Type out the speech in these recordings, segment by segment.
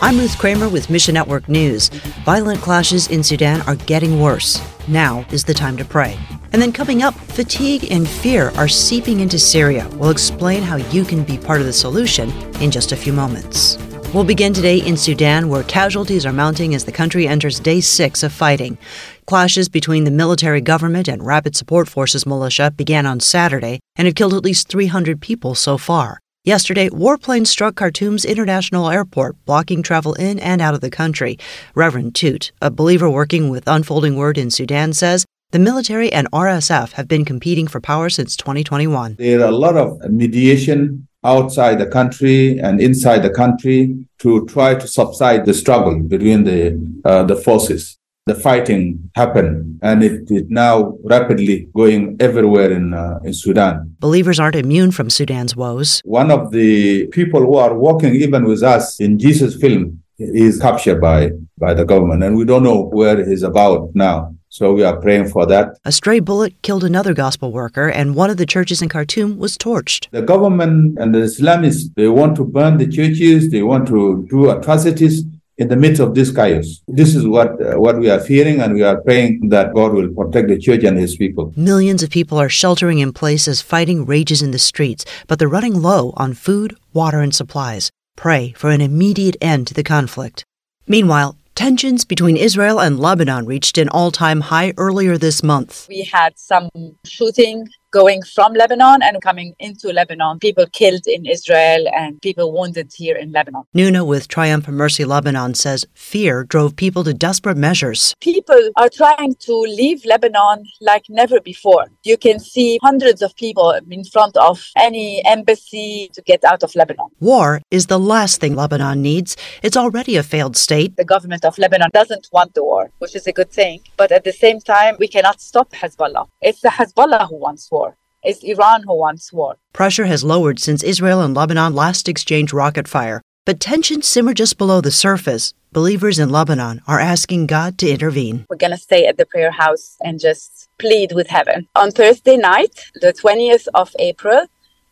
I'm Ruth Kramer with Mission Network News. Violent clashes in Sudan are getting worse. Now is the time to pray. And then coming up, fatigue and fear are seeping into Syria. We'll explain how you can be part of the solution in just a few moments. We'll begin today in Sudan, where casualties are mounting as the country enters day six of fighting. Clashes between the military government and Rapid Support Forces militia began on Saturday and have killed at least 300 people so far. Yesterday, warplanes struck Khartoum's international airport, blocking travel in and out of the country. Reverend Toot, a believer working with Unfolding Word in Sudan, says the military and RSF have been competing for power since 2021. There are a lot of mediation outside the country and inside the country to try to subside the struggle between the uh, the forces. The fighting happened, and it is now rapidly going everywhere in uh, in Sudan. Believers aren't immune from Sudan's woes. One of the people who are working even with us in Jesus film is captured by by the government, and we don't know where he's about now. So we are praying for that. A stray bullet killed another gospel worker, and one of the churches in Khartoum was torched. The government and the Islamists, they want to burn the churches, they want to do atrocities in the midst of this chaos. This is what uh, what we are fearing, and we are praying that God will protect the church and His people. Millions of people are sheltering in place as fighting rages in the streets, but they're running low on food, water, and supplies. Pray for an immediate end to the conflict. Meanwhile, Tensions between Israel and Lebanon reached an all time high earlier this month. We had some shooting going from Lebanon and coming into Lebanon. People killed in Israel and people wounded here in Lebanon. Nuna with Triumphant Mercy Lebanon says fear drove people to desperate measures. People are trying to leave Lebanon like never before. You can see hundreds of people in front of any embassy to get out of Lebanon. War is the last thing Lebanon needs. It's already a failed state. The government of Lebanon doesn't want the war, which is a good thing. But at the same time, we cannot stop Hezbollah. It's the Hezbollah who wants war war. It's Iran who wants war. Pressure has lowered since Israel and Lebanon last exchanged rocket fire, but tensions simmer just below the surface. Believers in Lebanon are asking God to intervene. We're going to stay at the prayer house and just plead with heaven. On Thursday night, the 20th of April,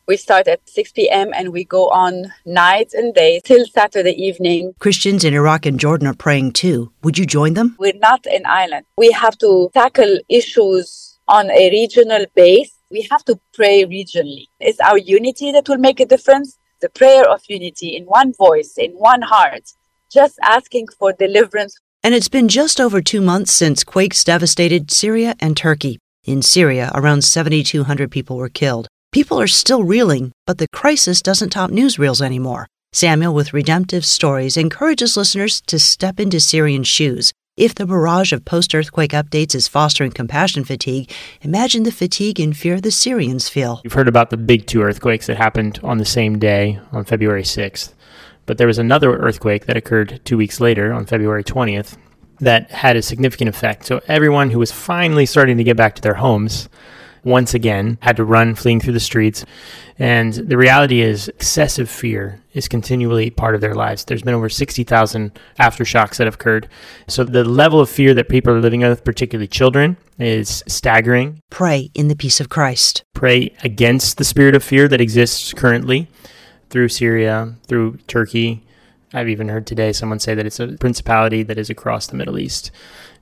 we start at 6 p.m. and we go on nights and days till Saturday evening. Christians in Iraq and Jordan are praying too. Would you join them? We're not an island. We have to tackle issues on a regional base we have to pray regionally. It's our unity that will make a difference. The prayer of unity in one voice, in one heart, just asking for deliverance. And it's been just over two months since quakes devastated Syria and Turkey. In Syria, around 7,200 people were killed. People are still reeling, but the crisis doesn't top newsreels anymore. Samuel with Redemptive Stories encourages listeners to step into Syrian shoes if the barrage of post earthquake updates is fostering compassion fatigue, imagine the fatigue and fear the Syrians feel. You've heard about the big two earthquakes that happened on the same day on February 6th. But there was another earthquake that occurred two weeks later on February 20th that had a significant effect. So everyone who was finally starting to get back to their homes once again had to run fleeing through the streets. And the reality is, excessive fear is continually part of their lives. There's been over 60,000 aftershocks that have occurred. So the level of fear that people are living with, particularly children, is staggering. Pray in the peace of Christ. Pray against the spirit of fear that exists currently through Syria, through Turkey. I've even heard today someone say that it's a principality that is across the Middle East.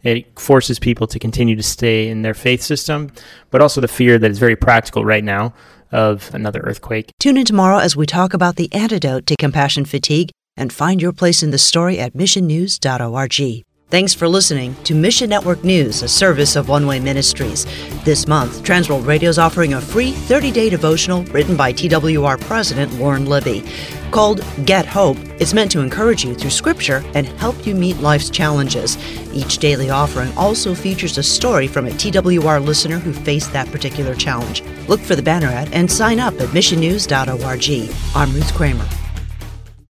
It forces people to continue to stay in their faith system, but also the fear that is very practical right now of another earthquake. Tune in tomorrow as we talk about the antidote to compassion fatigue and find your place in the story at missionnews.org. Thanks for listening to Mission Network News, a service of One Way Ministries. This month, Transworld Radio is offering a free 30 day devotional written by TWR President Lauren Libby. Called Get Hope, it's meant to encourage you through Scripture and help you meet life's challenges. Each daily offering also features a story from a TWR listener who faced that particular challenge. Look for the banner ad and sign up at missionnews.org. I'm Ruth Kramer.